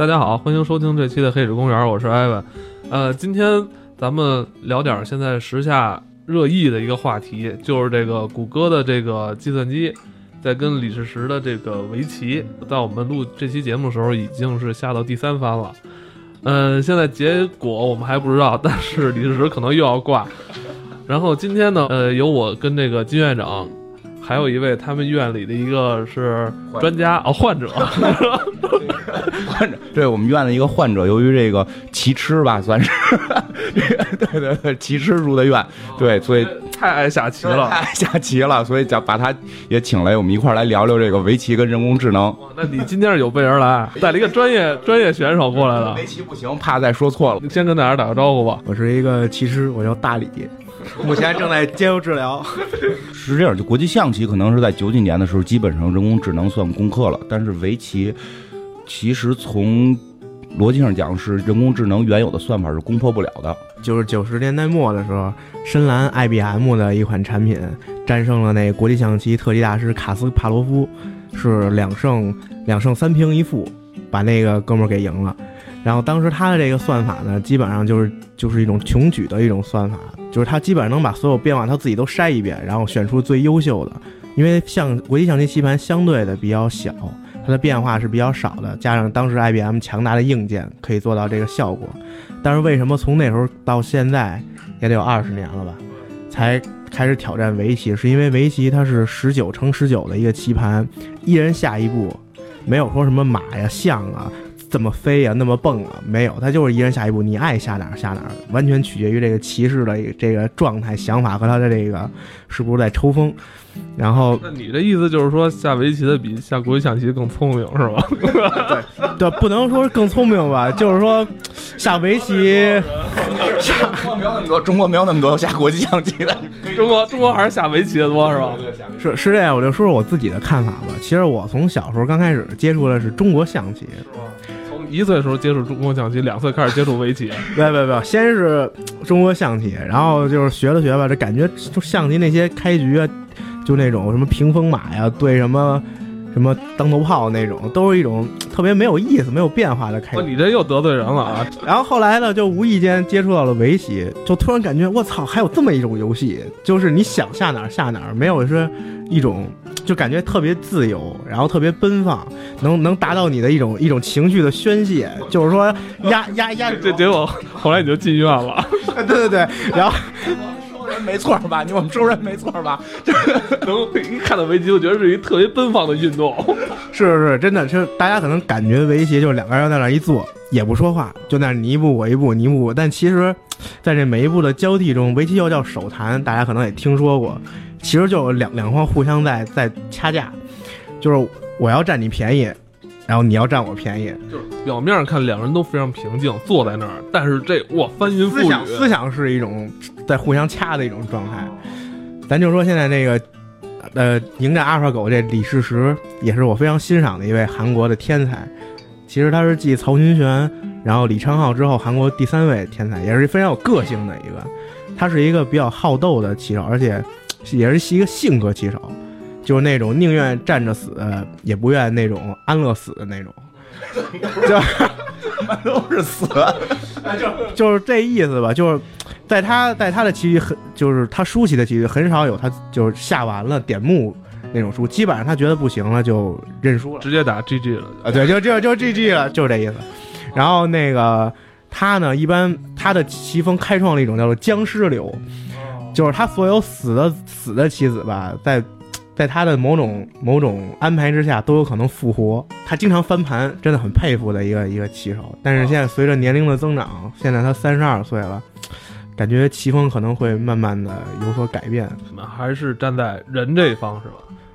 大家好，欢迎收听这期的《黑水公园》，我是艾文。呃，今天咱们聊点现在时下热议的一个话题，就是这个谷歌的这个计算机在跟李世石的这个围棋，在我们录这期节目的时候已经是下到第三番了。嗯，现在结果我们还不知道，但是李世石可能又要挂。然后今天呢，呃，由我跟这个金院长，还有一位他们院里的一个是专家哦，患者。患者，对我们院的一个患者，由于这个骑痴吧，算是，对 对对，骑痴入的院，对，所以太爱下棋了，太爱下棋了，所以讲把他也请来，我们一块来聊聊这个围棋跟人工智能。那你今天是有备而来，带了一个专业 专业选手过来了。围棋不行，怕再说错了。先跟大家打个招呼吧。我是一个棋师，我叫大李，目前正在接受治疗。是这样，就国际象棋可能是在九几年的时候，基本上人工智能算攻克了，但是围棋。其实从逻辑上讲，是人工智能原有的算法是攻破不了的。就是九十年代末的时候，深蓝 IBM 的一款产品战胜了那国际象棋特级大师卡斯帕罗夫，是两胜两胜三平一负，把那个哥们儿给赢了。然后当时他的这个算法呢，基本上就是就是一种穷举的一种算法，就是他基本上能把所有变化他自己都筛一遍，然后选出最优秀的。因为像国际象棋棋盘相对的比较小。它的变化是比较少的，加上当时 IBM 强大的硬件可以做到这个效果。但是为什么从那时候到现在也得有二十年了吧，才开始挑战围棋？是因为围棋它是十九乘十九的一个棋盘，一人下一步，没有说什么马呀、象啊这么飞呀、那么蹦啊，没有，他就是一人下一步，你爱下哪儿下哪儿，完全取决于这个骑士的这个状态、想法和他的这个是不是在抽风。然后，那你的意思就是说，下围棋的比下国际象棋更聪明，是吧？对，对，不能说更聪明吧，就是说，下围棋，下中国没有那么多，中国没有那么多下国际象棋的。中国，中国还是下围棋的多，是吧？是是这样，我就说说我自己的看法吧。其实我从小时候刚开始接触的是中国象棋，从一岁的时候接触中国象棋，两岁开始接触围棋。没有没有，先是中国象棋，然后就是学了学吧，这感觉就象棋那些开局啊。就那种什么屏风马呀，对什么什么当头炮那种，都是一种 特别没有意思、没有变化的开。你这又得罪人了啊！然后后来呢，就无意间接触到了围棋，就突然感觉我操，还有这么一种游戏，就是你想下哪儿下哪儿，没有说一种，就感觉特别自由，然后特别奔放，能能达到你的一种一种情绪的宣泄。就是说压压压，这结果后来你就进院了。对对对，然后。没错吧？你我们中国人没错吧？能一看到围棋，我觉得是一特别奔放的运动。是是是，真的，是大家可能感觉围棋就是两个人在那一坐，也不说话，就那你一步我一步，你一步我。但其实，在这每一步的交替中，围棋又叫手谈，大家可能也听说过。其实就两两方互相在在掐架，就是我要占你便宜。然后你要占我便宜，就是表面上看两人都非常平静，坐在那儿，但是这哇翻云覆雨，思想思想是一种在互相掐的一种状态。咱就说现在那个，呃，迎战阿尔法狗这李世石也是我非常欣赏的一位韩国的天才。其实他是继曹勋玄，然后李昌镐之后韩国第三位天才，也是非常有个性的一个。他是一个比较好斗的棋手，而且也是一个性格棋手。就是那种宁愿站着死，也不愿那种安乐死的那种，就都是死，就就是这意思吧。就是在他在他的棋局很，就是他输棋的棋局很少有他就是下完了点目那种输，基本上他觉得不行了就认输了，直接打 GG 了啊！对，就就就 GG 了，就是这意思。然后那个他呢，一般他的棋风开创了一种叫做僵尸流，就是他所有死的死的棋子吧，在。在他的某种某种安排之下，都有可能复活。他经常翻盘，真的很佩服的一个一个棋手。但是现在随着年龄的增长，现在他三十二岁了，感觉棋风可能会慢慢的有所改变。们还是站在人这一方是吧？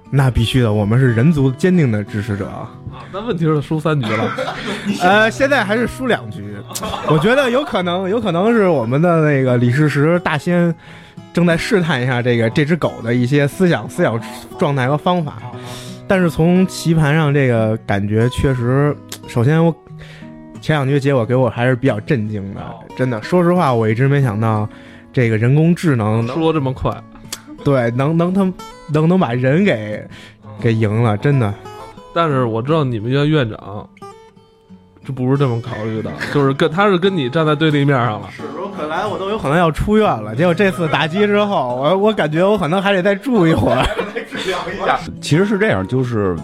那必须的，我们是人族坚定的支持者啊。那问题是输三局了，呃，现在还是输两局。我觉得有可能，有可能是我们的那个李世石大仙。正在试探一下这个这只狗的一些思想、思想状态和方法，但是从棋盘上这个感觉确实，首先我前两局结果给我还是比较震惊的，真的，说实话，我一直没想到这个人工智能说这么快，对，能能他能能把人给给赢了，真的。但是我知道你们院院长这不是这么考虑的，就是跟他是跟你站在对立面上了。本来我都有可能要出院了，结果这次打击之后，我我感觉我可能还得再住一会儿。治疗一下其实是这样，就是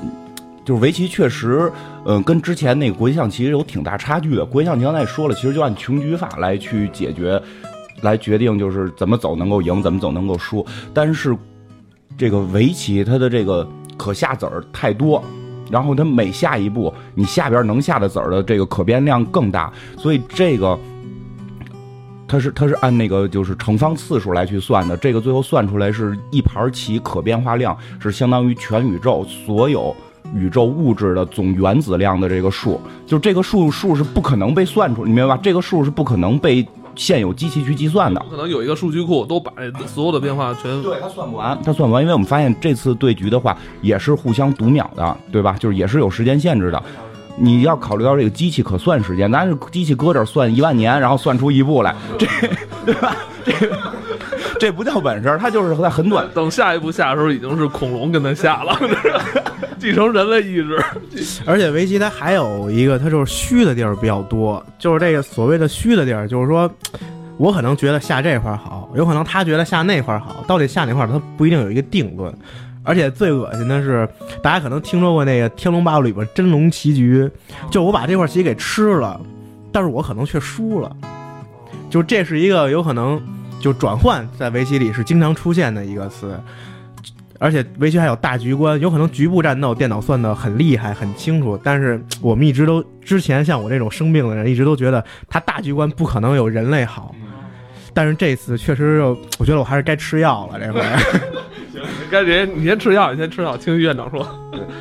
就是围棋确实，嗯、跟之前那个国际象棋有挺大差距的。国际象棋刚才也说了，其实就按穷举法来去解决，来决定就是怎么走能够赢，怎么走能够输。但是这个围棋它的这个可下子儿太多。然后它每下一步，你下边能下的子儿的这个可变量更大，所以这个它是它是按那个就是乘方次数来去算的，这个最后算出来是一盘棋可变化量是相当于全宇宙所有宇宙物质的总原子量的这个数，就这个数数是不可能被算出，你明白吧？这个数是不可能被现有机器去计算的。可能有一个数据库都把所有的变化全对，它算不完，它算不完，因为我们发现这次对局的话也是互相读秒的，对吧？就是也是有时间限制的。你要考虑到这个机器可算时间，咱是机器搁这儿算一万年，然后算出一步来，这对吧？这这不叫本事，它就是在很短。等下一步下的时候，已经是恐龙跟他下了，继承人类意志。而且围棋它还有一个，它就是虚的地儿比较多，就是这个所谓的虚的地儿，就是说我可能觉得下这块儿好，有可能他觉得下那块儿好，到底下哪块儿他不一定有一个定论。而且最恶心的是，大家可能听说过那个《天龙八部》里边真龙棋局，就我把这块棋给吃了，但是我可能却输了，就这是一个有可能就转换在围棋里是经常出现的一个词。而且围棋还有大局观，有可能局部战斗电脑算的很厉害、很清楚，但是我们一直都之前像我这种生病的人，一直都觉得他大局观不可能有人类好。但是这次确实，我觉得我还是该吃药了。这回该别你先吃药，你先吃药。听院长说，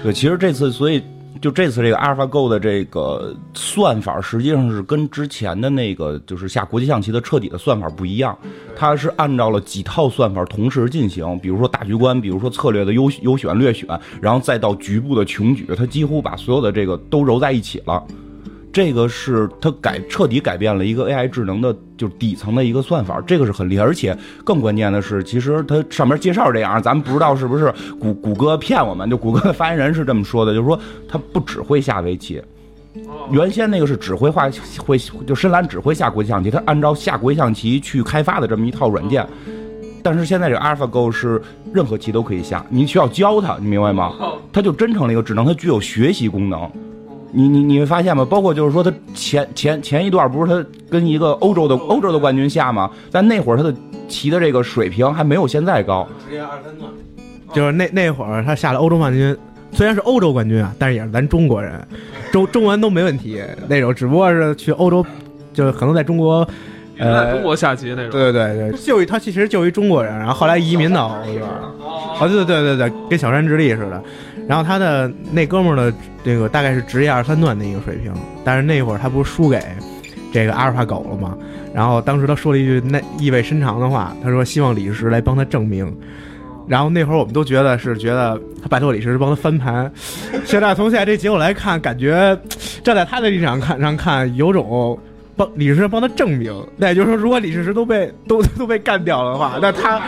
对，其实这次，所以就这次这个 AlphaGo 的这个算法，实际上是跟之前的那个就是下国际象棋的彻底的算法不一样，它是按照了几套算法同时进行，比如说大局观，比如说策略的优优选略选，然后再到局部的穷举，它几乎把所有的这个都揉在一起了。这个是它改彻底改变了一个 AI 智能的，就是底层的一个算法，这个是很厉害。而且更关键的是，其实它上面介绍这样，咱们不知道是不是谷谷歌骗我们，就谷歌的发言人是这么说的，就是说它不只会下围棋。原先那个是只会画会就深蓝只会下国际象棋，它按照下国际象棋去开发的这么一套软件。但是现在这个 AlphaGo 是任何棋都可以下，你需要教它，你明白吗？它就真成了一个智能，它具有学习功能。你你你会发现吗？包括就是说，他前前前一段不是他跟一个欧洲的欧洲的冠军下吗？但那会儿他的骑的这个水平还没有现在高。直接二三段，就是那那会儿他下了欧洲冠军，虽然是欧洲冠军啊，但是也是咱中国人，中中文都没问题那种，只不过是去欧洲，就是可能在中国，在呃中，国下棋那种。对对对对，就一他其实就一中国人，然后后来移民到欧洲。啊，对对对对对，跟小山直立似的。然后他的那哥们儿的这个大概是职业二三段的一个水平，但是那会儿他不是输给这个阿尔法狗了吗？然后当时他说了一句那意味深长的话，他说希望李世石来帮他证明。然后那会儿我们都觉得是觉得他拜托李世石帮他翻盘。现在从现在这结果来看，感觉站在他的立场看上看，有种 帮李世石帮他证明。那也就是说，如果李世石都被都都被干掉了的话，那他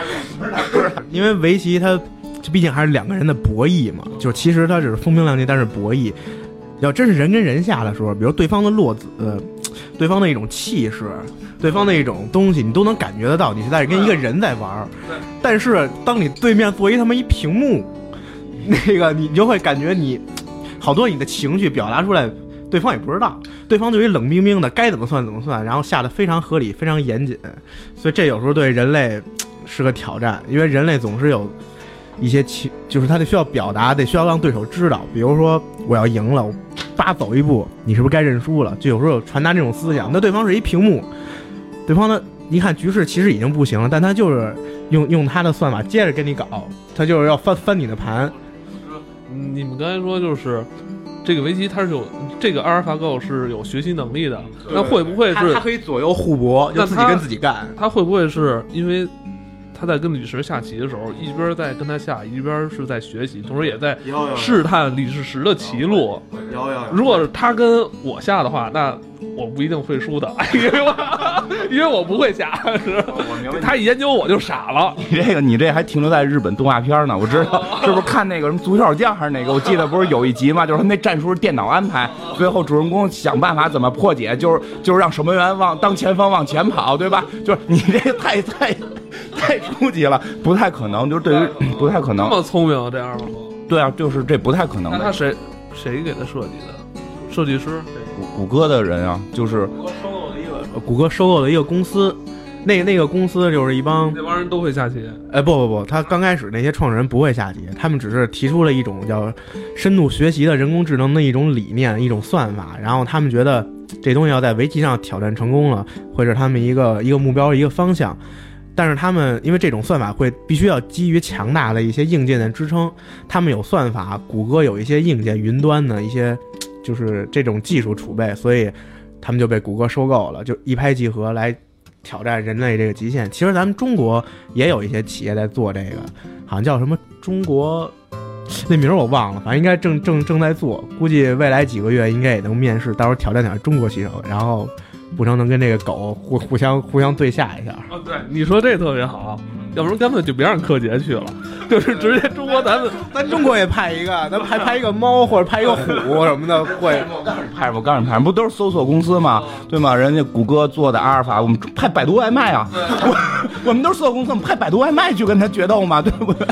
因为围棋他这毕竟还是两个人的博弈嘛，就是其实它只是风平浪静，但是博弈。要真是人跟人下的时候，比如对方的落子，对方的一种气势，对方的一种东西，你都能感觉得到，你是在跟一个人在玩儿。但是当你对面做一他妈一屏幕，那个你就会感觉你好多你的情绪表达出来，对方也不知道，对方就一冷冰冰的，该怎么算怎么算，然后下的非常合理，非常严谨。所以这有时候对人类 是个挑战，因为人类总是有一些情，就是他得需要表达，得需要让对手知道。比如说我要赢了，我叭走一步，你是不是该认输了？就有时候有传达这种思想。那对方是一屏幕，对方呢，一看局势其实已经不行了，但他就是用用他的算法接着跟你搞，他就是要翻翻你的盘。嗯你们刚才说就是这个围棋它是有这个阿尔法狗是有学习能力的，那会不会是他他可以左右互搏，就自己跟自己干。他会不会是因为他在跟李世石下棋的时候，一边在跟他下，一边是在学习，同时也在试探李世石的棋路。有有如果是他跟我下的话，那我不一定会输的，因为我因为我不会下，是我明白他一研究我就傻了。你这个你这还停留在日本动画片呢，我知道是不是看那个什么足球将还是哪个？我记得不是有一集嘛，就是他那战术是电脑安排，最后主人公想办法怎么破解，就是就是让守门员往当前方往前跑，对吧？就是你这个太太太初级了，不太可能，就是对于 不太可能这能，么聪明这样吗？对啊，就是这不太可能的。那他谁谁给他设计的？设计师？谷谷歌的人啊，就是谷歌收购了一个，呃谷歌收购了一个公司，那那个公司就是一帮那帮人都会下棋。哎，不不不，他刚开始那些创始人不会下棋，他们只是提出了一种叫深度学习的人工智能的一种理念、一种算法，然后他们觉得这东西要在围棋上挑战成功了，会是他们一个一个目标、一个方向。但是他们因为这种算法会必须要基于强大的一些硬件的支撑，他们有算法，谷歌有一些硬件、云端的一些就是这种技术储备，所以他们就被谷歌收购了，就一拍即合来挑战人类这个极限。其实咱们中国也有一些企业在做这个，好像叫什么中国，那名儿我忘了，反正应该正正正在做，估计未来几个月应该也能面试，到时候挑战点中国棋手，然后不成能跟这个狗互互相互相对下一下。啊，对，你说这特别好，要不然干脆就别让柯洁去了，就是直接中国咱们 咱中国也派一个，咱还派一个猫或者派一个虎什么的 过去。派我告诉你派，不都是搜索公司吗？对吗？人家谷歌做的阿尔法，我们派百度外卖啊，我我们都是搜索公司，我们派百度外卖去跟他决斗嘛，对不对？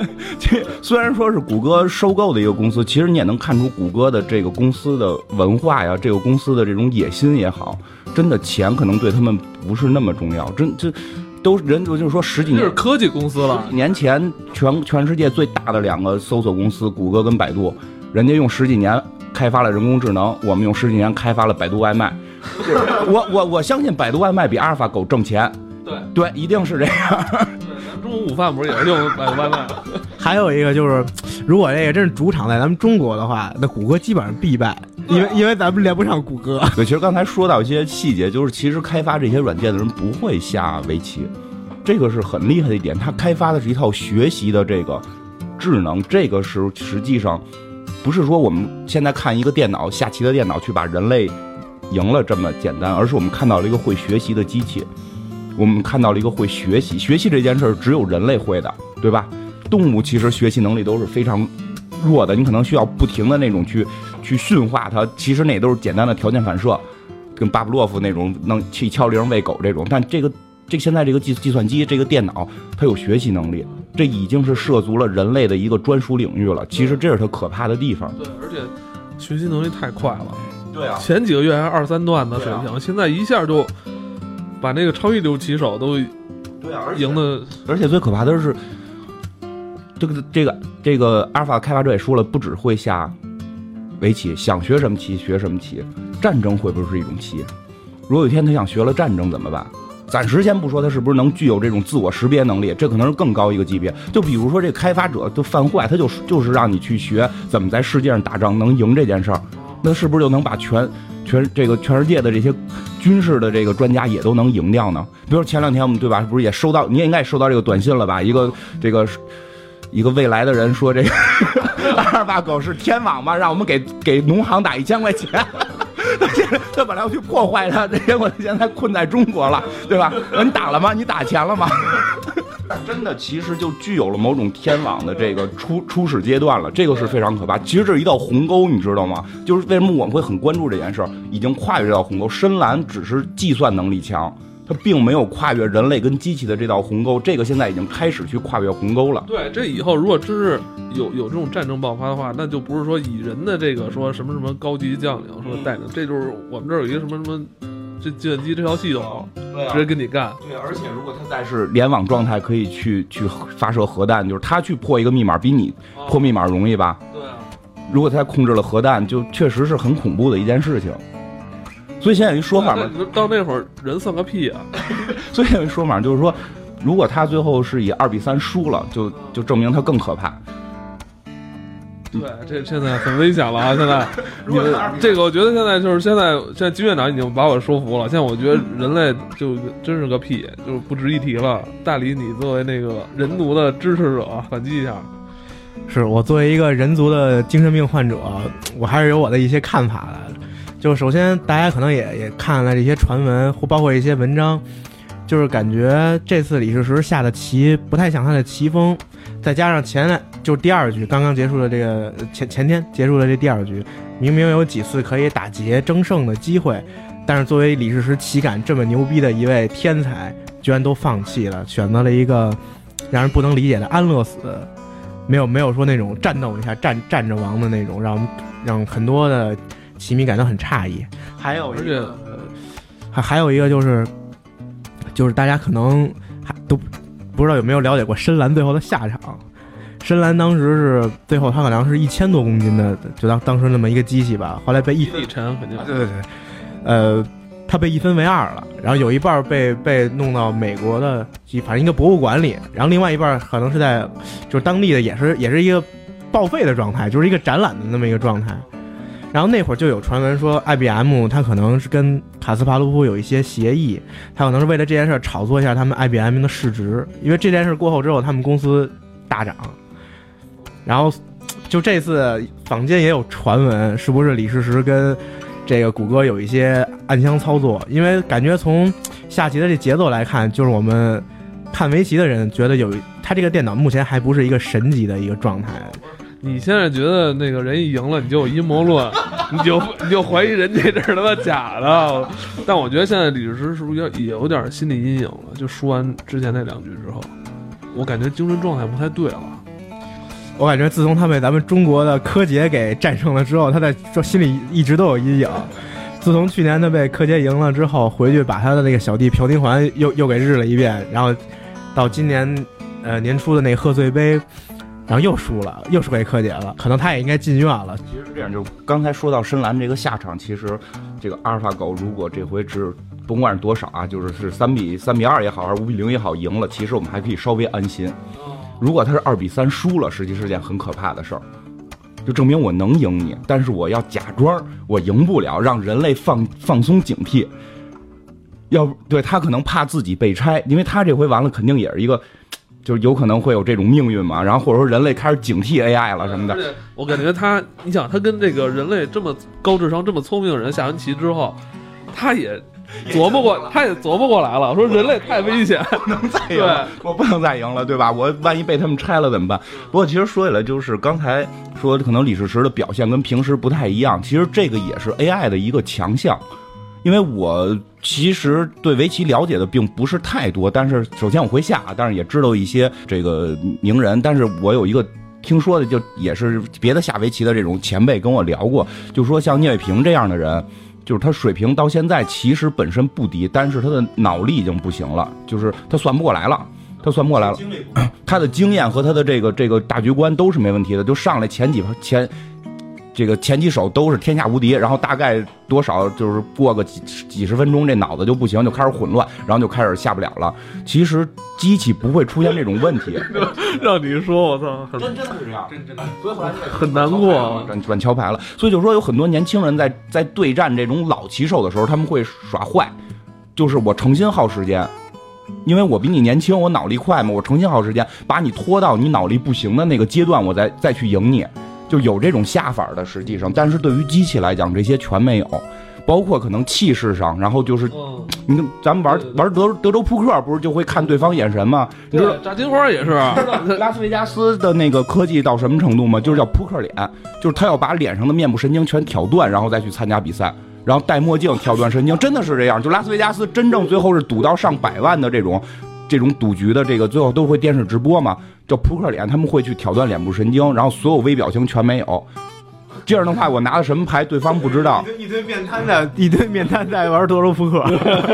这虽然说是谷歌收购的一个公司，其实你也能看出谷歌的这个公司的文化呀，这个公司的这种野心也好，真的钱可能对他们不是那么重要，真这都人就是说十几年这是科技公司了。年前全全世界最大的两个搜索公司，谷歌跟百度，人家用十几年开发了人工智能，我们用十几年开发了百度外卖。我我我相信百度外卖比阿尔法狗挣钱，对对，一定是这样。中午午饭不是也是用买外卖？还有一个就是，如果这个真是主场在咱们中国的话，那谷歌基本上必败，因为因为咱们连不上谷歌。对，其实刚才说到一些细节，就是其实开发这些软件的人不会下围棋，这个是很厉害的一点。他开发的是一套学习的这个智能，这个是实际上不是说我们现在看一个电脑下棋的电脑去把人类赢了这么简单，而是我们看到了一个会学习的机器，我们看到了一个会学习。学习这件事儿只有人类会的，对吧？动物其实学习能力都是非常弱的，你可能需要不停的那种去去驯化它，其实那都是简单的条件反射，跟巴甫洛夫那种能去敲铃喂狗这种。但这个这现在这个计计算机这个电脑，它有学习能力，这已经是涉足了人类的一个专属领域了。其实这是它可怕的地方。对，而且学习能力太快了。对啊，前几个月还二三段的水平，现在一下就把那个超一流棋手都对啊，赢的。而且最可怕的是，这个这个这个阿尔法开发者也说了，不只会下围棋，想学什么棋学什么棋。战争会不会是一种棋？如果有一天他想学了战争怎么办？暂时先不说他是不是能具有这种自我识别能力，这可能是更高一个级别。就比如说这开发者就犯坏，他就就是让你去学怎么在世界上打仗能赢这件事儿，那是不是就能把全全这个全世界的这些军事的这个专家也都能赢掉呢？比如前两天我们对吧，不是也收到，你也应该收到这个短信了吧？一个这个一个未来的人说这个阿尔法狗是天网嘛，让我们给给农行打一千块钱。他本来要去破坏它，结果现在困在中国了，对吧？我你打了吗？你打钱了吗？真的，其实就具有了某种天网的这个初初始阶段了，这个是非常可怕。其实这是一道鸿沟，你知道吗？就是为什么我们会很关注这件事儿，已经跨越这道鸿沟。深蓝只是计算能力强，它并没有跨越人类跟机器的这道鸿沟。这个现在已经开始去跨越鸿沟了。对，这以后如果真是有有这种战争爆发的话，那就不是说以人的这个说什么什么高级将领说带着，这就是我们这儿有一个什么什么这计算机这套系统，对直接跟你干。对，而且如果他再是联网状态，可以去去发射核弹，就是他去破一个密码，比你破密码容易吧？对啊，如果他控制了核弹，就确实是很恐怖的一件事情。所以现在有一说法嘛，那到那会儿人算个屁啊！所以有一说法就是说，如果他最后是以二比三输了，就就证明他更可怕。对，这现在很危险了啊！现在 你们这个，我觉得现在就是现在，现在金院长已经把我说服了。现在我觉得人类就真是个屁，就是不值一提了。大理，你作为那个人族的支持者，反击一下。是我作为一个人族的精神病患者，我还是有我的一些看法的。就首先大家可能也也看了这些传闻，或包括一些文章，就是感觉这次李世石下的棋不太像他的棋风，再加上前就是第二局刚刚结束的这个前前天结束的这第二局，明明有几次可以打劫争胜的机会，但是作为李世石棋感这么牛逼的一位天才，居然都放弃了，选择了一个让人不能理解的安乐死，没有 没有说那种战斗一下战战着亡的那种，让让很多的棋迷感到很诧异。还有一个，还还有一个就是，就是大家可能还都不知道有没有了解过深蓝最后的下场。深蓝当时是最后，他可能是一千多公斤的，就当当时那么一个机器吧，后来被一地沉肯定对对对，呃，他被一分为二了，然后有一半被被弄到美国的，反正一个博物馆里，然后另外一半可能是在就是当地的，也是也是一个报废的状态，就是一个展览的那么一个状态。然后那会儿就有传闻说，IBM 它可能是跟卡斯帕罗夫有一些协议，他可能是为了这件事儿炒作一下他们 IBM 的市值，因为这件事过后之后，他们公司大涨。然后就这次坊间也有传闻，是不是李世石跟这个谷歌有一些暗箱操作？因为感觉从下棋的这节奏来看，就是我们看围棋的人觉得有他这个电脑目前还不是一个神级的一个状态。你现在觉得那个人一赢了，你就有阴谋论，你就你就怀疑人家这是他妈假的。但我觉得现在李世石是不是有也有点心理阴影了？就输完之前那两局之后，我感觉精神状态不太对了。我感觉自从他被咱们中国的柯洁给战胜了之后，他在说心里一直都有阴影。自从去年他被柯洁赢了之后，回去把他的那个小弟朴廷桓又又给日了一遍，然后到今年呃年初的那个贺岁杯，然后又输了，又输给柯洁了。可能他也应该进院了。其实是这样，就刚才说到深蓝这个下场，其实这个阿尔法狗如果这回只甭管是多少啊，就是是三比三比二也好，还是五比零也好赢了，其实我们还可以稍微安心。如果他是二比三输了，实际是件很可怕的事儿，就证明我能赢你，但是我要假装我赢不了，让人类放放松警惕。要不对他可能怕自己被拆，因为他这回完了肯定也是一个，就是有可能会有这种命运嘛。然后或者说人类开始警惕 AI 了什么的。我感觉他，你想他跟这个人类这么高智商、这么聪明的人下完棋之后，他也琢磨过，他也琢磨过来了，说人类太危险，能再赢了，我不能再赢了，对吧？我万一被他们拆了怎么办？不过其实说起来，就是刚才说可能李世石的表现跟平时不太一样，其实这个也是 AI 的一个强项。因为我其实对围棋了解的并不是太多，但是首先我会下，但是也知道一些这个名人，但是我有一个。听说的就也是别的下围棋的这种前辈跟我聊过，就说像聂卫平这样的人，就是他水平到现在其实本身不低，但是他的脑力已经不行了，就是他算不过来了，他算不过来了。他的经验和他的这个这个大局观都是没问题的，就上来前几前这个前几手都是天下无敌，然后大概多少就是过个几几十分钟，这脑子就不行，就开始混乱，然后就开始下不了了。其实机器不会出现这种问题，让你说，我操，很真真的是这样，真真的，所以后来很难过。转转桥牌了，所以就说有很多年轻人在在对战这种老棋手的时候，他们会耍坏，就是我诚心耗时间。因为我比你年轻，我脑力快嘛，我诚心耗时间，把你拖到你脑力不行的那个阶段，我再再去赢你，就有这种下法的。实际上，但是对于机器来讲，这些全没有，包括可能气势上，然后就是嗯，你看咱们玩玩德德州扑克，不是就会看对方眼神吗？你知道，炸金花也是，拉斯维加斯的那个科技到什么程度吗？就是叫扑克脸，就是他要把脸上的面部神经全挑断，然后再去参加比赛，然后戴墨镜挑断神经，真的是这样。就拉斯维加斯真正最后是赌到上百万的这种这种赌局的这个，最后都会电视直播嘛，叫扑克脸，他们会去挑断脸部神经，然后所有微表情全没有。这样的话，我拿的什么牌，对方不知道。一堆面瘫的，一堆面瘫在玩德州扑克。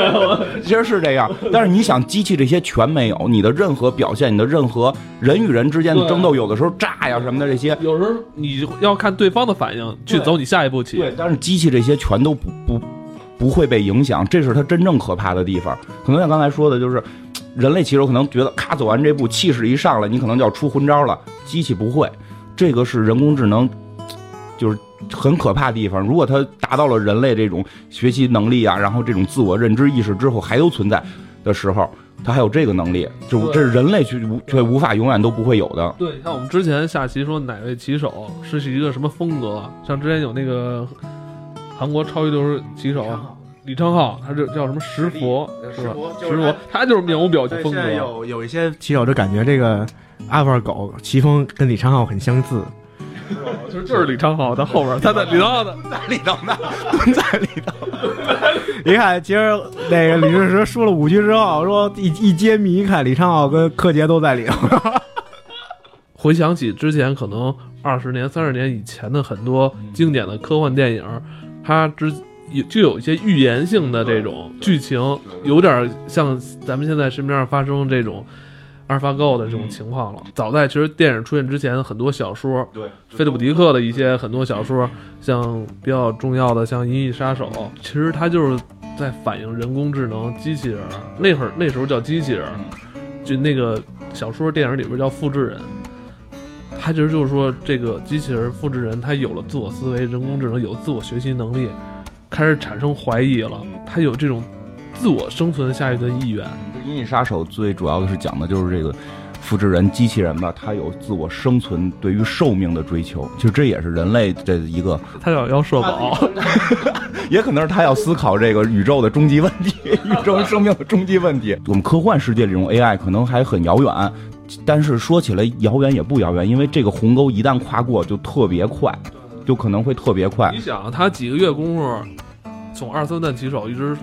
其实是这样，但是你想，机器这些全没有，你的任何表现，你的任何人与人之间的争斗，有的时候炸呀什么的这些，有时候你要看对方的反应去走你下一步棋。对，但是机器这些全都不不不会被影响，这是它真正可怕的地方。可能像刚才说的，就是人类棋手可能觉得咔走完这步，气势一上来，你可能就要出昏招了，机器不会，这个是人工智能，就是。很可怕的地方，如果它达到了人类这种学习能力啊，然后这种自我认知意识之后还都存在的时候，它还有这个能力，就这是人类却无却无法永远都不会有的。对，像我们之前下棋说哪位棋手是一个什么风格，像之前有那个 韩国超一流骑手李昌镐，他这叫什么石佛是吧？石佛，他就是面无表情风格。有有一些骑手就感觉这个阿尔狗骑风跟李昌镐很相似。就是就是李昌镐，他后边他在李昌镐的 在里头呢，蹲在里头。你看，其实那个李世石说了五句之后，说一一揭秘，一看李昌镐跟柯洁都在里头。回想起之前可能二十年、三十年以前的很多经典的科幻电影，他之有就有一些预言性的这种剧情，有点像咱们现在身边上发生这种。阿尔法狗的这种情况了。早在其实电影出现之前，很多小说，对，菲利普迪克的一些很多小说，像比较重要的像《银翼杀手》，其实它就是在反映人工智能机器人。那会儿那时候叫机器人，就那个小说电影里边叫复制人。它其实就是说，这个机器人复制人，它有了自我思维，人工智能有自我学习能力，开始产生怀疑了，他有这种。自我生存下去的意愿，《银翼杀手》最主要的是讲的就是这个复制人机器人吧，他有自我生存对于寿命的追求，其实这也是人类的一个。他要要社保，也可能是他要思考这个宇宙的终极问题，宇宙生命的终极问题。我们科幻世界这种 AI 可能还很遥远，但是说起来遥远也不遥远，因为这个鸿沟一旦跨过就特别快，就可能会特别快。你想，他几个月功夫。从二三段起手一直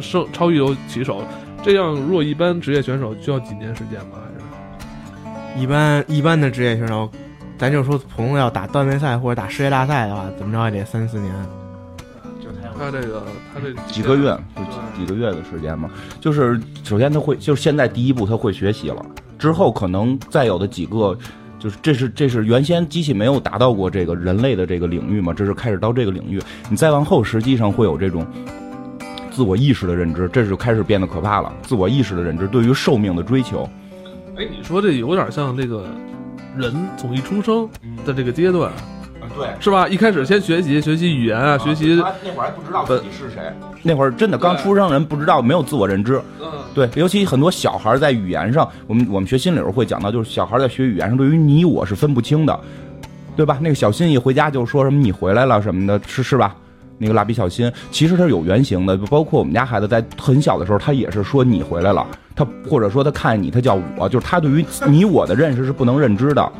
升超一流起手，这样如果一般职业选手需要几年时间吧？还是一般一般的职业选手，咱就说普通要打段位赛或者打世界大赛的话，怎么着也得三四年。就他这个，他这几个月，就几个月的时间嘛。就是首先他会，就是现在第一步他会学习了，之后可能再有的几个。就是这是这是原先机器没有达到过这个人类的这个领域嘛，这是开始到这个领域，你再往后实际上会有这种自我意识的认知，这就开始变得可怕了。自我意识的认知对于寿命的追求，哎，你说这有点像那个人从一出生的这个阶段。对，是吧？一开始先学习学习语言啊，学习。他那会儿还不知道自己是谁，那会儿真的刚出生人不知道，没有自我认知。嗯，对，尤其很多小孩在语言上，我们我们学心理时候会讲到，就是小孩在学语言上，对于你我是分不清的，对吧？那个小新一回家就说什么你回来了什么的，是是吧？那个蜡笔小新其实他是有原型的，包括我们家孩子在很小的时候，他也是说你回来了，他或者说他看你，他叫我，就是他对于你我的认识是不能认知的。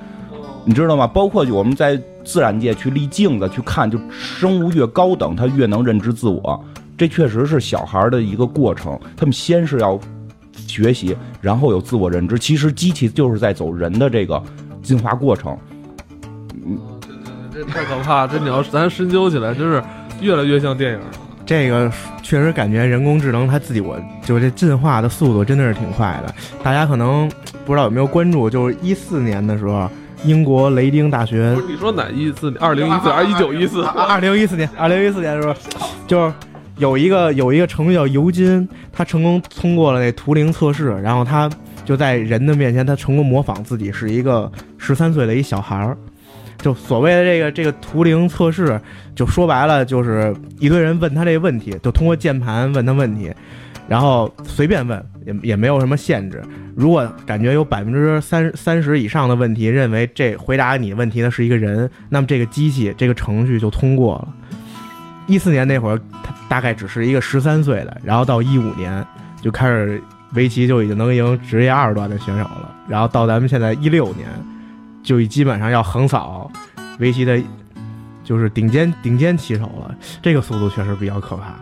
你知道吗？包括我们在自然界去立镜子去看，就生物越高等，它越能认知自我。这确实是小孩的一个过程。他们先是要学习，然后有自我认知。其实机器就是在走人的这个进化过程。嗯，这太可怕！这你要咱深究起来，真是越来越像电影。这个确实感觉人工智能它自己，我就这进化的速度真的是挺快的。大家可能不知道有没有关注，就是一四年的时候。英国雷丁大学，不是你说哪一次？二零一四还是一九一四？二零一四年，二零一四年是吧？就是有一个有一个程序叫尤金，他成功通过了那图灵测试，然后他就在人的面前，他成功模仿自己是一个十三岁的一小孩儿。就所谓的这个这个图灵测试，就说白了就是一堆人问他这个问题，就通过键盘问他问题。然后随便问也也没有什么限制。如果感觉有百分之三三十以上的问题认为这回答你问题的是一个人，那么这个机器这个程序就通过了。一四年那会儿，他大概只是一个十三岁的，然后到一五年就开始围棋就已经能赢职业二段的选手了。然后到咱们现在一六年，就基本上要横扫围棋的，就是顶尖顶尖棋手了。这个速度确实比较可怕。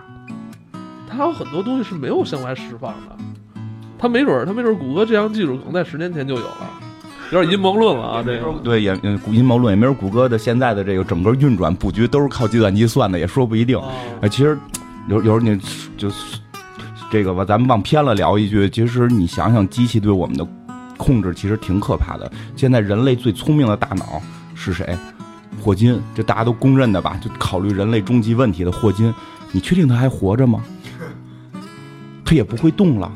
它有很多东西是没有向外释放的，它没准儿，他没准儿，谷歌这项技术可能在十年前就有了，有点阴谋论了啊！这个对，也阴谋论，也没准儿谷歌的现在的这个整个运转布局都是靠计算机算的，也说不一定。哎，其实有有时候你就是这个吧，咱们往偏了聊一句，其实你想想，机器对我们的控制其实挺可怕的。现在人类最聪明的大脑是谁？霍金，这大家都公认的吧？就考虑人类终极问题的霍金，你确定他还活着吗？他也不会动了，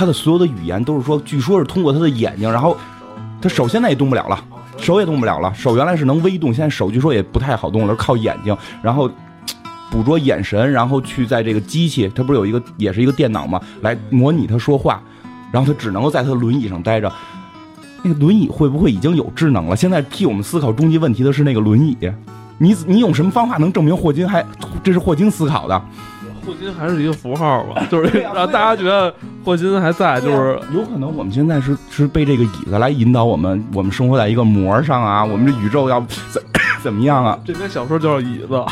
他的所有的语言都是说，据说是通过他的眼睛，然后他手现在也动不了了，手也动不了了，手原来是能微动，现在手据说也不太好动了，靠眼睛，然后捕捉眼神，然后去在这个机器，他不是有一个也是一个电脑吗？来模拟他说话，然后他只能够在他的轮椅上待着，那个轮椅会不会已经有智能了？现在替我们思考终极问题的是那个轮椅，你你用什么方法能证明霍金还这是霍金思考的？霍金还是一个符号吧，就是让大家觉得霍金还在，就是有可能我们现在是是被这个椅子来引导我们，我们生活在一个膜上啊，我们这宇宙要怎怎么样啊？这篇小说就是椅子。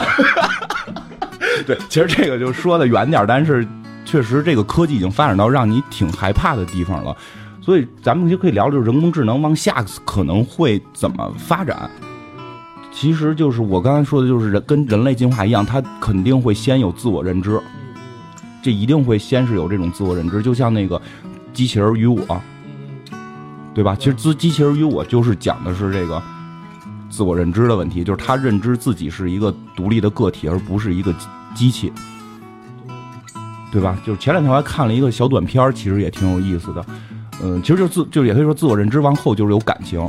对，其实这个就说的远点儿，但是确实这个科技已经发展到让你挺害怕的地方了，所以咱们就可以聊，就是人工智能往下可能会怎么发展。其实就是我刚才说的，就是人跟人类进化一样，它肯定会先有自我认知，这一定会先是有这种自我认知，就像那个机器人与我，对吧？其实自机器人与我就是讲的是这个自我认知的问题，就是他认知自己是一个独立的个体，而不是一个机机器，对吧？就是前两天我还看了一个小短片儿，其实也挺有意思的。嗯，其实就是自，就是也可以说自我认知往后就是有感情，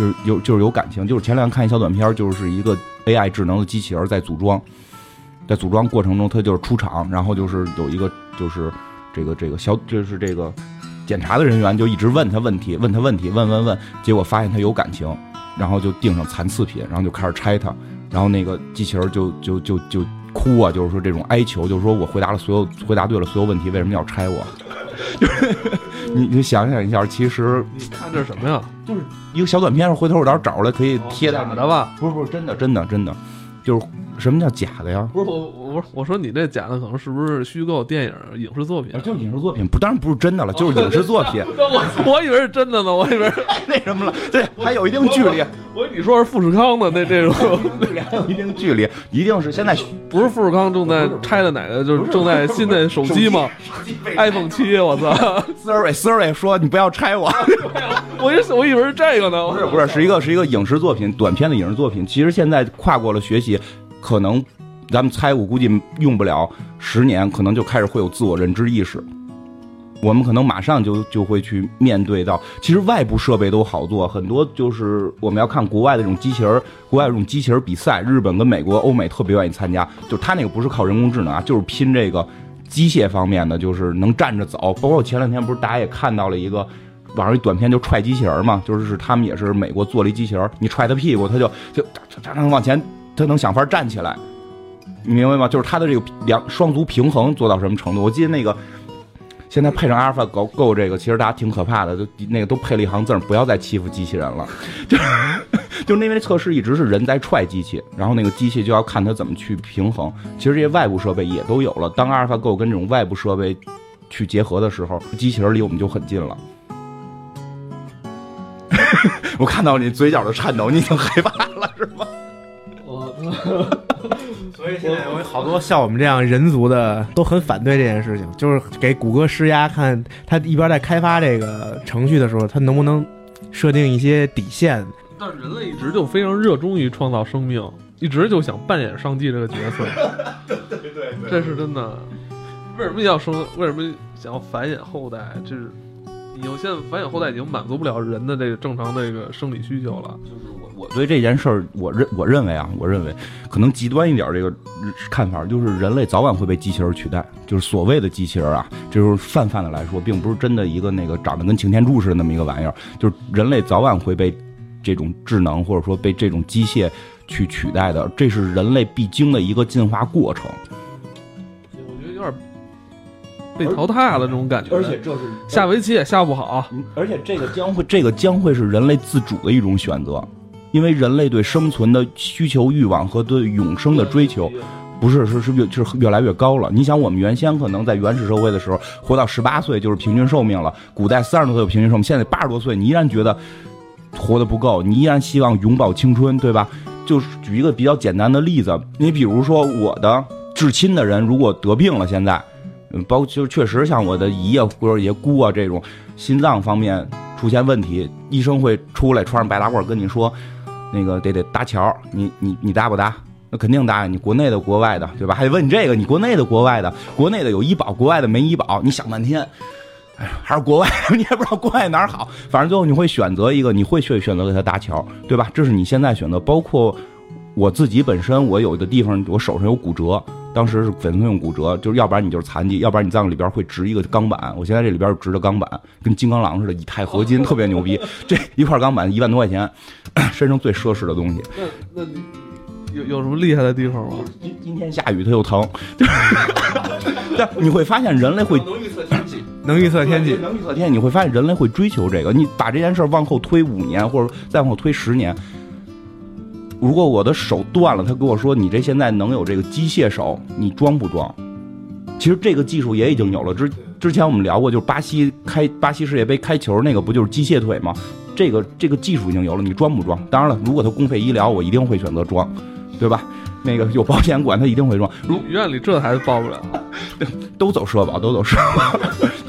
就是有就是有感情。就是前两天看一小短片，就是一个 AI 智能的机器人在组装，在组装过程中，它就是出厂，然后就是有一个就是这个这个小就是这个检查的人员就一直问他问题，问他问题，问问问，结果发现他有感情，然后就定上残次品，然后就开始拆它，然后那个机器人就就就就哭啊，就是说这种哀求，就是说我回答了所有回答对了所有问题，为什么要拆我？就 是你你想想一下，其实你看这是什么呀？就是一个小短片，回头我到时候找出来可以贴在假的吧？不是不是真的真的真的，就是什么叫假的呀？不是我我不是我说你这假的可能是不是虚构电影影视作品啊，？就是影视作品，不当然不是真的了，就是影视作品。那我我以为是真的呢，我以为是 那什么了？对，还有一定距离，我以为你说是富士康的那这种，还有一定距离，一定是现在不是富士康正在拆的哪个，就是正在新的手机吗？iPhone 七，我操！Siri Siri 说你不要拆我，我以我以为是这个呢，不是不是，是一个是一个影视作品，短片的影视作品。其实现在跨过了学习，可能咱们猜，我估计用不了十年，可能就开始会有自我认知意识。我们可能马上就就会去面对到，其实外部设备都好做，很多就是我们要看国外的这种机器人，国外这种机器人比赛，日本跟美国、欧美特别愿意参加，就他那个不是靠人工智能啊，就是拼这个机械方面的，就是能站着走。包括前两天不是大家也看到了一个网上一短片，就踹机器人嘛，就是他们也是美国做了一机器人，你踹他屁股，他就就他能往前，他能想法站起来，你明白吗？就是他的这个两双足平衡做到什么程度？我记得那个。现在配上阿尔法狗 Go 这个，其实大家挺可怕的，就那个都配了一行字，不要再欺负机器人了。就是就是因为测试一直是人在踹机器，然后那个机器就要看它怎么去平衡。其实这些外部设备也都有了，当阿尔法 Go 跟这种外部设备去结合的时候，机器人离我们就很近了。我看到你嘴角的颤抖，你已经害怕了是吗？我 所以现在有好多像我们这样人族的都很反对这件事情，就是给谷歌施压，看他一边在开发这个程序的时候，他能不能设定一些底线。但是人类一直就非常热衷于创造生命，一直就想扮演上帝这个角色。对对对，这是真的。为什么要生？为什么想要繁衍后代？这是你有现在繁衍后代已经满足不了人的这个正常的这个生理需求了。我对这件事儿，我认我认为啊，我认为可能极端一点儿这个看法，就是人类早晚会被机器人取代。就是所谓的机器人啊，就是泛泛的来说，并不是真的一个那个长得跟擎天柱似的那么一个玩意儿。就是人类早晚会被这种智能或者说被这种机械去取代的，这是人类必经的一个进化过程。我觉得有点被淘汰了这种感觉。而且这是下围棋也下不好。嗯而且这个将会，这个将会是人类自主的一种选择，因为人类对生存的需求、欲望和对永生的追求，不是是是越就是越来越高了。你想，我们原先可能在原始社会的时候，活到十八岁就是平均寿命了，古代三十多岁有平均寿命，现在八十多岁，你依然觉得活得不够，你依然希望永葆青春，对吧？就是举一个比较简单的例子，你比如说我的至亲的人如果得病了，现在。嗯，包括就确实像我的姨啊或者爷姑啊这种心脏方面出现问题，医生会出来穿上白大褂跟你说，那个得得搭桥，你你你搭不搭？那肯定搭呀，你国内的国外的，对吧？还得问你这个，你国内的国外的，国内的有医保，国外的没医保，你想半天，哎，还是国外，你也不知道国外哪儿好，反正最后你会选择一个，你会去选择给他搭桥，对吧？这是你现在选择，包括我自己本身，我有的地方我手上有骨折，当时是粉碎性骨折，就是要不然你就是残疾，要不然你在里边会植一个钢板。我现在这里边植的钢板跟金刚狼似的，以钛合金，特别牛逼。这一块钢板一万多块钱，身上最奢侈的东西。那那你有有什么厉害的地方吗？今今天下雨它又疼，但你会发现人类会能预测天气，能预测天气，能预测天气，你会发现人类会追求这个。你把这件事往后推五年，或者再往后推十年。如果我的手断了，他跟我说：“你这现在能有这个机械手，你装不装？”其实这个技术也已经有了。之之前我们聊过，就是巴西开巴西世界杯开球那个，不就是机械腿吗？这个这个技术已经有了，你装不装？当然了，如果他公费医疗，我一定会选择装，对吧？那个有保险管，他一定会装。如医院里这还报不了，都走社保，都走社保，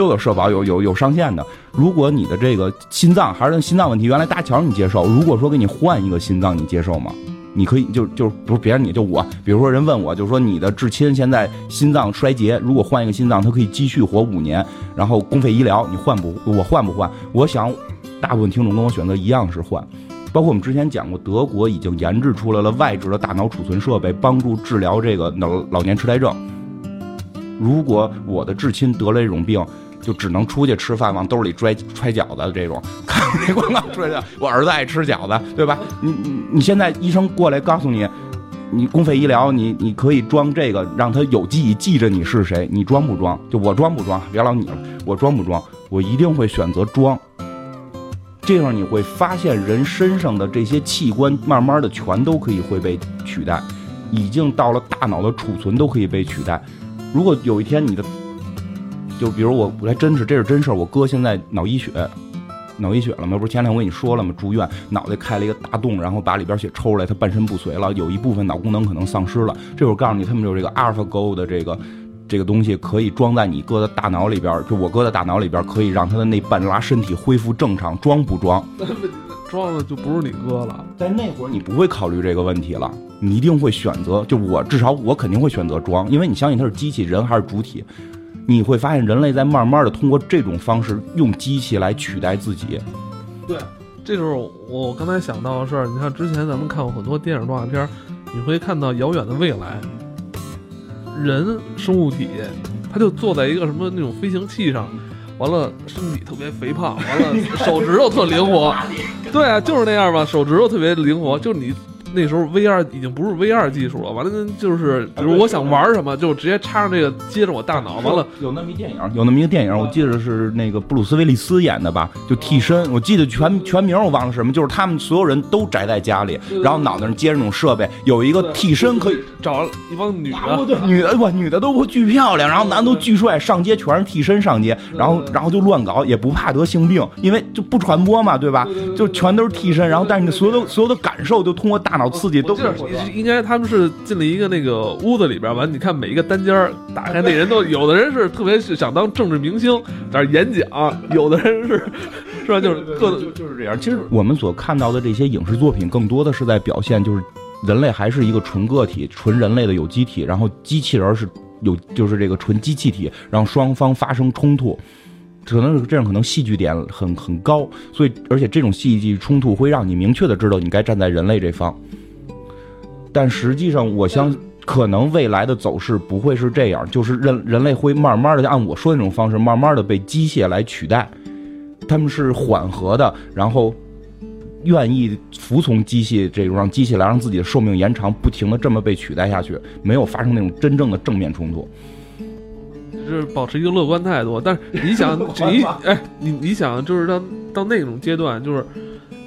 都有社保，有有有上限的。如果你的这个心脏还是心脏问题，原来搭桥你接受，如果说给你换一个心脏，你接受吗？你可以就就不是别人，你就我，比如说人问我，就说你的至亲现在心脏衰竭，如果换一个心脏，他可以继续活五年，然后公费医疗，你换不？我换不换？我想，大部分听众跟我选择一样是换。包括我们之前讲过，德国已经研制出来了外置的大脑储存设备，帮助治疗这个脑老年痴呆症。如果我的至亲得了这种病，就只能出去吃饭，往兜里揣揣饺子这种。看那广告出来，我儿子爱吃饺子，对吧？你你你现在医生过来告诉你，你公费医疗，你你可以装这个，让他有记忆记着你是谁，你装不装？就我装不装？别老你了，我装不装？我一定会选择装。这样你会发现，人身上的这些器官慢慢的全都可以会被取代，已经到了大脑的储存都可以被取代。如果有一天你的，就比如我，我还真是，这是真事儿。我哥现在脑溢血，脑溢血了吗？不是前两天我跟你说了吗？住院，脑袋开了一个大洞，然后把里边血抽出来，他半身不遂了，有一部分脑功能可能丧失了。这会儿告诉你，他们有这个 AlphaGo 的这个。这个东西可以装在你哥的大脑里边，就我哥的大脑里边，可以让他的那半拉身体恢复正常，装不装？装了就不是你哥了。在那会儿你不会考虑这个问题了，你一定会选择，就我至少我肯定会选择装，因为你相信他是机器人还是主体？你会发现人类在慢慢的通过这种方式用机器来取代自己。对，这就是我刚才想到的事儿。你看之前咱们看过很多电影动画片，你会看到遥远的未来。人生物体，他就坐在一个什么那种飞行器上，完了身体特别肥胖，完了手指头特灵活，对啊，就是那样吧，手指头特别灵活，就是你。那时候 VR 已经不是 VR 技术了，完了就是，比如我想玩什么，就直接插上这个接着我大脑，完了有那么一电影，有那么一个电影，我记得是那个布鲁斯威利斯演的吧，就替身，我记得全全名我忘了什么，就是他们所有人都宅在家里，然后脑袋上接着那种设备，有一个替身可以找一帮女的，女的哇，女的都巨漂亮，然后男的都巨帅，上街全是替身上街，然后然后就乱搞，也不怕得性病，因为就不传播嘛，对吧？就全都是替身，然后但是你所有的所有的感受都通过大。脑刺激都是应该他们是进了一个那个屋子里边完，你看每一个单间打开，那人都有的人是特别是想当政治明星在那演讲，有的人是是吧？就是各就就是这样。其实我们所看到的这些影视作品，更多的是在表现，就是人类还是一个纯个体、纯人类的有机体，然后机器人是有就是这个纯机器体，让双方发生冲突。可能是这样，可能戏剧点很很高，所以而且这种戏剧冲突会让你明确的知道你该站在人类这方。但实际上，我相可能未来的走势不会是这样，就是人人类会慢慢的按我说的那种方式，慢慢的被机械来取代。他们是缓和的，然后愿意服从机械这种让机器来让自己的寿命延长，不停的这么被取代下去，没有发生那种真正的正面冲突。就是保持一个乐观态度，但是你想，你哎，你你想，就是到到那种阶段，就是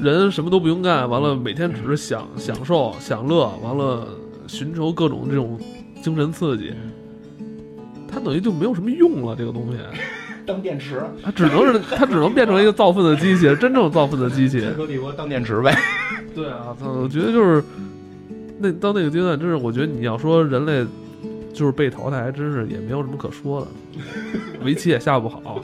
人什么都不用干，完了每天只是享享受享乐，完了寻求各种这种精神刺激，它等于就没有什么用了。这个东西 当电池，它只能是它只能变成一个造粪的机器，真正造粪的机器。天帝国当电池呗。对啊，我觉得就是那到那个阶段，真是我觉得你要说人类。就是被淘汰，真是也没有什么可说的，围棋也下不好。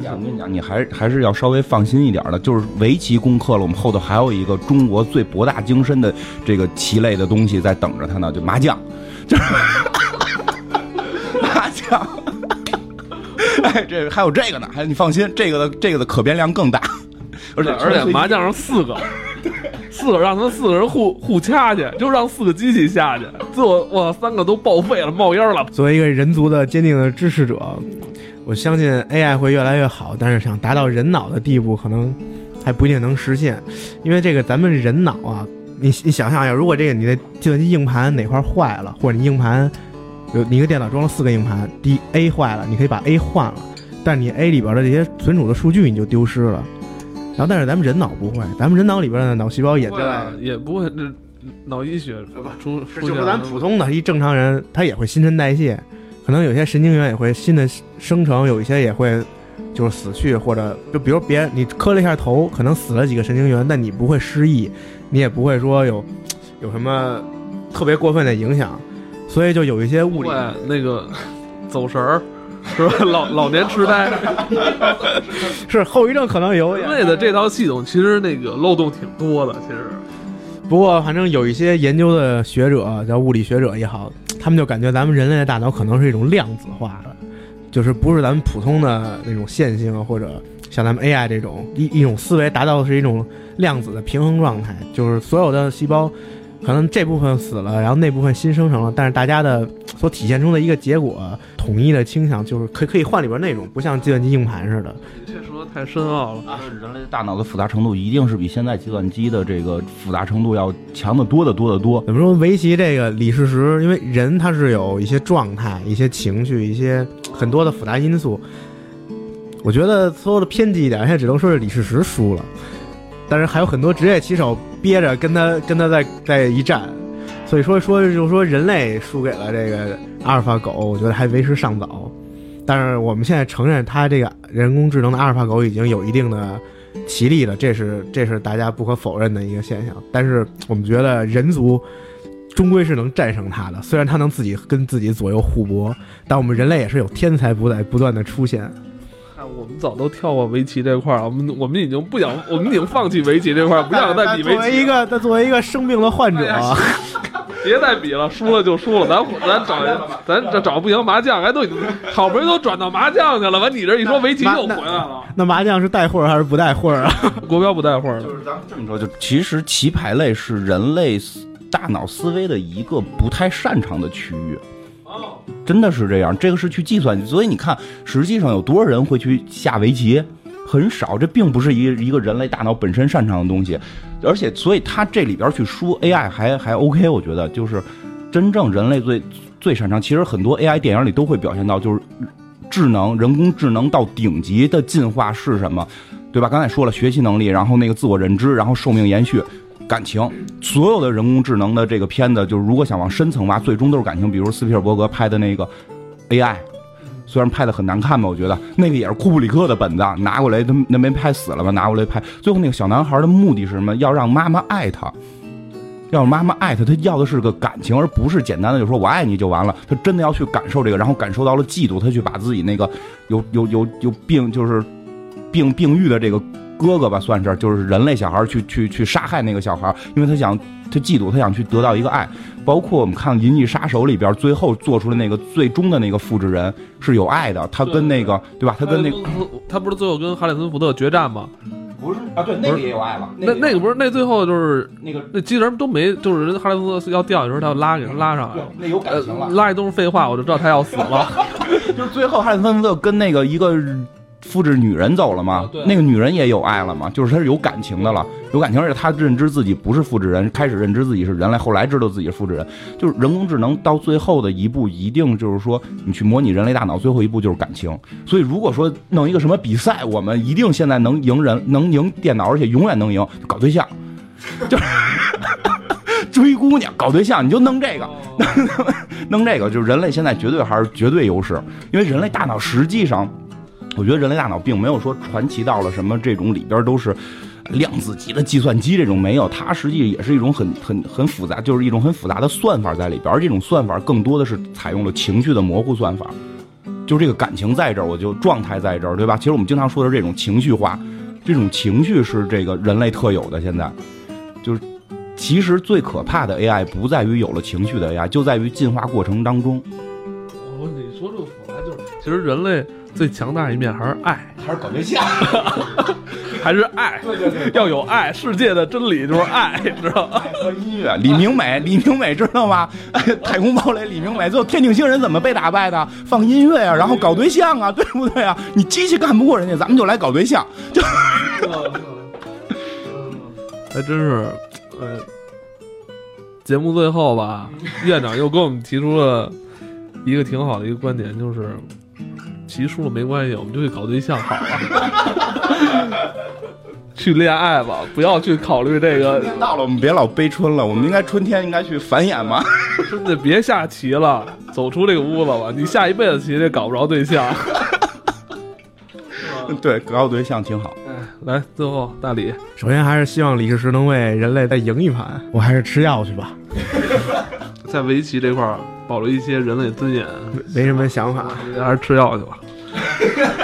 我跟你讲，你还还是要稍微放心一点的。就是围棋攻克了，我们后头还有一个中国最博大精深的这个棋类的东西在等着他呢，就麻将。就是 麻将。哎，这还有这个呢，还你放心，这个的这个的可变量更大，而且而且麻将上四个。四个让他们四个人互互掐去，就让四个机器下去，最后哇三个都报废了，冒烟了。作为一个人族的坚定的支持者，我相信 AI 会越来越好，但是想达到人脑的地步，可能还不一定能实现，因为这个咱们人脑啊，你你想象一下，如果这个你的计算机硬盘哪块坏了，或者你硬盘有你一个电脑装了四个硬盘，第一 A 坏了，你可以把 A 换了，但是你 A 里边的这些存储的数据你就丢失了。然后，但是咱们人脑不会，咱们人脑里边的脑细胞也在，也不会这脑溢血出出现。就是咱普通的一正常人，他也会新陈代谢，可能有些神经元也会新的生成，有一些也会就是死去，或者就比如别人你磕了一下头，可能死了几个神经元，但你不会失忆，你也不会说有 有什么特别过分的影响，所以就有一些物理那个走神儿。是吧？老 老年痴呆 是后遗症，可能有。人类的这套系统其实那个漏洞挺多的，其实。不过反正有一些研究的学者，叫物理学者也好，他们就感觉咱们人类的大脑可能是一种量子化的，就是不是咱们普通的那种线性，或者像咱们 AI 这种一一种思维达到的是一种量子的平衡状态，就是所有的细胞。可能这部分死了，然后那部分新生成了，但是大家的所体现出的一个结果，统一的倾向就是可可以换里边内容，不像计算机硬盘似的。这说的太深奥了。人类大脑的复杂程度一定是比现在计算机的这个复杂程度要强得多得多得多。怎么说围棋这个李世石？因为人他是有一些状态、一些情绪、一些很多的复杂因素。我觉得说的偏激一点，现在只能说是李世石输了。但是还有很多职业棋手憋着跟他跟他在在一战，所以说说就是说人类输给了这个阿尔法狗，我觉得还为时尚早。但是我们现在承认，它这个人工智能的阿尔法狗已经有一定的棋力了，这是这是大家不可否认的一个现象。但是我们觉得人族终归是能战胜它的，虽然它能自己跟自己左右互搏，但我们人类也是有天才不在不断的出现。我们早都跳过围棋这块儿，我们我们已经不想，我们已经放弃围棋这块儿，不想再比围棋。作为一个，他作为一个生病的患者，别再比了，输了就输了，咱咱找咱这找不行麻将，还都好不容易都转到麻将去了，完你这一说围棋又回来了。那麻将是带会儿还是不带会儿啊？国标不带会儿。就是咱们这么说，就其实棋牌类是人类大脑思维的一个不太擅长的区域。真的是这样，这个是去计算，所以你看，实际上有多少人会去下围棋？很少，这并不是一一个人类大脑本身擅长的东西，而且，所以他这里边去输 AI 还还 OK，我觉得就是真正人类最最擅长。其实很多 AI 电影里都会表现到，就是智能人工智能到顶级的进化是什么，对吧？刚才说了学习能力，然后那个自我认知，然后寿命延续。感情，所有的人工智能的这个片子，就是如果想往深层挖，最终都是感情。比如斯皮尔伯格拍的那个 AI，虽然拍的很难看吧，我觉得那个也是库布里克的本子拿过来，他那没拍死了吧？拿过来拍，最后那个小男孩的目的是什么？要让妈妈爱他，要让妈妈爱他，他要的是个感情，而不是简单的就说我爱你就完了。他真的要去感受这个，然后感受到了嫉妒，他去把自己那个有有有有病，就是病病愈的这个。哥哥吧，算是就是人类小孩去去去杀害那个小孩，因为他想他嫉妒，他想去得到一个爱。包括我们看《银翼杀手》里边，最后做出的那个最终的那个复制人是有爱的，他跟那个对吧？他跟那个他不是最后跟哈里森福特决战吗？不是啊，对，那个也有爱了。那那个不是那最后就是那个那机器人都没，就是人哈里森福特要掉的时候，他要拉给他拉上来。那有感情了。拉一都是废话，我就知道他要死了。就是最后哈里森福特跟那个一个。复制女人走了吗？那个女人也有爱了吗？就是她是有感情的了，有感情，而且她认知自己不是复制人，开始认知自己是人类，后来知道自己是复制人。就是人工智能到最后的一步，一定就是说，你去模拟人类大脑，最后一步就是感情。所以如果说弄一个什么比赛，我们一定现在能赢人，能赢电脑，而且永远能赢，搞对象，就是追姑娘，搞对象，你就弄这个，弄这个，就是人类现在绝对还是绝对优势，因为人类大脑实际上。我觉得人类大脑并没有说传奇到了什么这种里边都是量子级的计算机这种没有，它实际也是一种很很很复杂，就是一种很复杂的算法在里边，而这种算法更多的是采用了情绪的模糊算法，就是这个感情在这儿，我就状态在这儿，对吧？其实我们经常说的这种情绪化，这种情绪是这个人类特有的。现在就是其实最可怕的 AI 不在于有了情绪的 AI，就在于进化过程当中。我，你说这个复杂就是其实人类。最强大一面还是爱，还是搞对象？还是爱，要有爱，世界的真理就是爱，你知道吗？和音乐，李明美，李明美知道吗？太空堡垒，李明美，最后天顶星人怎么被打败的？放音乐啊，然后搞对象啊，对不对啊？你机器干不过人家，咱们就来搞对象，就 还真是，呃，节目最后吧，院长又给我们提出了一个挺好的一个观点，就是骑输了没关系，我们就去搞对象好了，去恋爱吧，不要去考虑这个，到了，我们别老悲春了，我们应该春天应该去繁衍嘛。真的别下棋了，走出这个屋子吧，你下一辈子棋也搞不着对象。对，搞对象挺好。来，最后大李，首先还是希望李世石能为人类再赢一盘，我还是吃药去吧，在围棋这块儿保留一些人类尊严，没什么想法。还是吃药去吧。